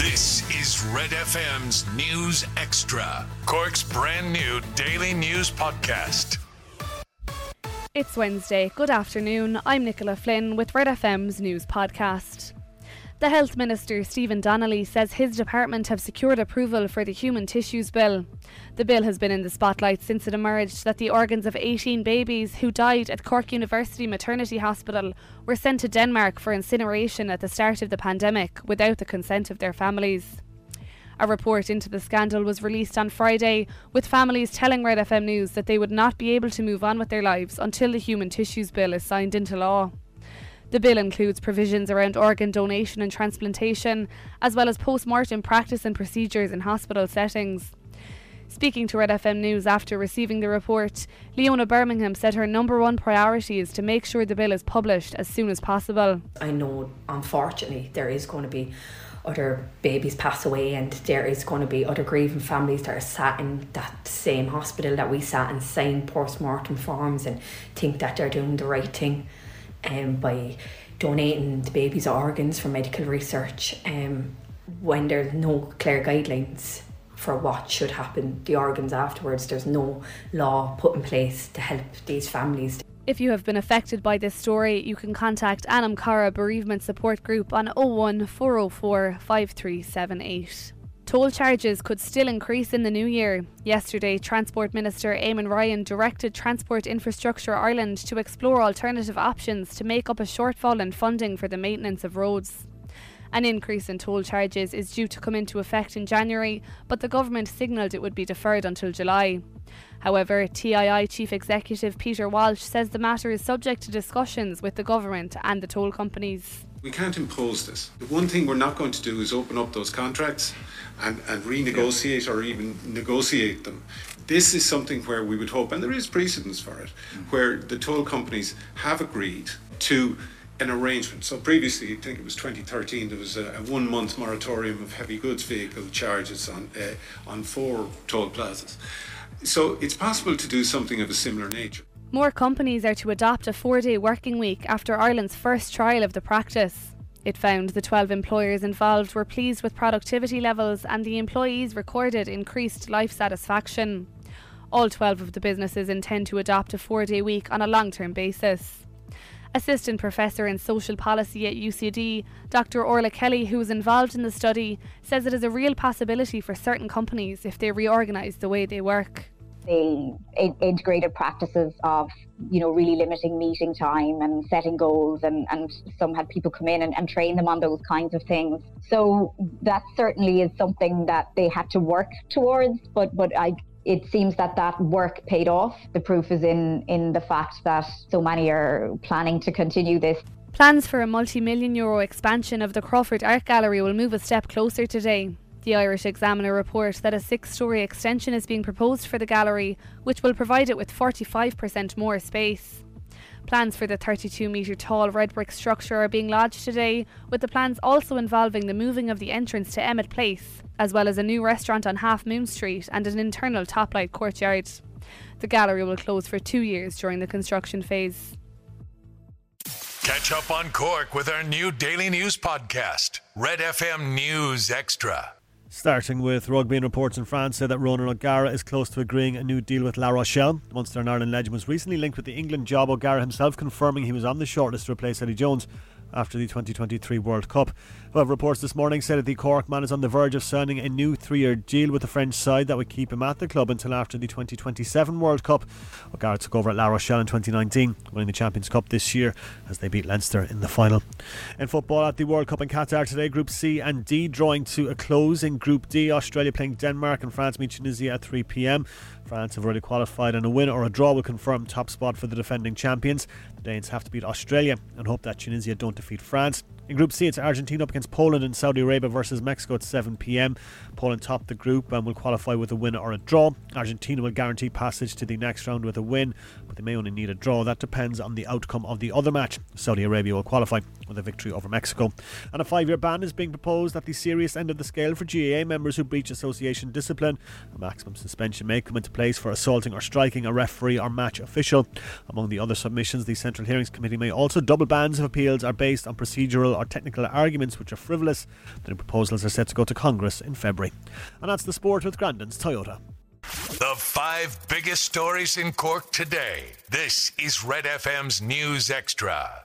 This is Red FM's News Extra, Cork's brand new daily news podcast. It's Wednesday. Good afternoon. I'm Nicola Flynn with Red FM's news podcast. The Health Minister, Stephen Donnelly, says his department have secured approval for the Human Tissues Bill. The bill has been in the spotlight since it emerged that the organs of 18 babies who died at Cork University Maternity Hospital were sent to Denmark for incineration at the start of the pandemic without the consent of their families. A report into the scandal was released on Friday, with families telling Red FM News that they would not be able to move on with their lives until the Human Tissues Bill is signed into law. The bill includes provisions around organ donation and transplantation, as well as post mortem practice and procedures in hospital settings. Speaking to Red FM News after receiving the report, Leona Birmingham said her number one priority is to make sure the bill is published as soon as possible. I know, unfortunately, there is going to be other babies pass away and there is going to be other grieving families that are sat in that same hospital that we sat and signed post-mortem forms and think that they're doing the right thing um, by donating the baby's organs for medical research um, when there's no clear guidelines for what should happen the organs afterwards there's no law put in place to help these families if you have been affected by this story, you can contact Anam Cara Bereavement Support Group on 01 404 5378. Toll charges could still increase in the new year. Yesterday, Transport Minister Eamon Ryan directed Transport Infrastructure Ireland to explore alternative options to make up a shortfall in funding for the maintenance of roads. An increase in toll charges is due to come into effect in January, but the government signalled it would be deferred until July. However, TII Chief Executive Peter Walsh says the matter is subject to discussions with the government and the toll companies. We can't impose this. The one thing we're not going to do is open up those contracts and, and renegotiate or even negotiate them. This is something where we would hope, and there is precedence for it, where the toll companies have agreed to an arrangement. So previously, I think it was 2013, there was a, a one-month moratorium of heavy goods vehicle charges on uh, on four toll plazas. So it's possible to do something of a similar nature. More companies are to adopt a four day working week after Ireland's first trial of the practice. It found the 12 employers involved were pleased with productivity levels and the employees recorded increased life satisfaction. All 12 of the businesses intend to adopt a four day week on a long term basis. Assistant Professor in Social Policy at UCD, Dr. Orla Kelly, who was involved in the study, says it is a real possibility for certain companies if they reorganise the way they work. They integrated practices of, you know, really limiting meeting time and setting goals, and, and some had people come in and, and train them on those kinds of things. So that certainly is something that they had to work towards, but but I it seems that that work paid off. The proof is in in the fact that so many are planning to continue this. Plans for a multi-million euro expansion of the Crawford Art Gallery will move a step closer today. The Irish Examiner reports that a six story extension is being proposed for the gallery, which will provide it with 45% more space. Plans for the 32 metre tall red brick structure are being lodged today, with the plans also involving the moving of the entrance to Emmet Place, as well as a new restaurant on Half Moon Street and an internal toplight courtyard. The gallery will close for two years during the construction phase. Catch up on Cork with our new daily news podcast, Red FM News Extra. Starting with rugby and reports in France say that Ronan O'Gara is close to agreeing a new deal with La Rochelle. The Munster and Ireland legend was recently linked with the England job. O'Gara himself confirming he was on the shortlist to replace Eddie Jones after the 2023 World Cup. However, reports this morning said that the Cork man is on the verge of signing a new three year deal with the French side that would keep him at the club until after the 2027 World Cup. O'Gara took over at La Rochelle in 2019, winning the Champions Cup this year as they beat Leinster in the final. In football at the World Cup in Qatar today, Group C and D drawing to a close. In Group D, Australia playing Denmark and France meet Tunisia at 3 pm. France have already qualified, and a win or a draw will confirm top spot for the defending champions. The Danes have to beat Australia and hope that Tunisia don't defeat France. In Group C, it's Argentina up against Poland and Saudi Arabia versus Mexico at 7 pm. Poland topped the group and will qualify with a win or a draw. Argentina will guarantee passage to the next round with a win, but they may only need a draw. That depends on the outcome of the other match. Saudi Arabia will qualify with a victory over Mexico. And a five year ban is being proposed at the serious end of the scale for GAA members who breach association discipline. A maximum suspension may come into place for assaulting or striking a referee or match official. Among the other submissions, the Central Hearings Committee may also double bans if appeals are based on procedural or technical arguments which are frivolous. The proposals are set to go to Congress in February. And that's the sport with Grandin's Toyota. The five biggest stories in Cork today. This is Red FM's News Extra.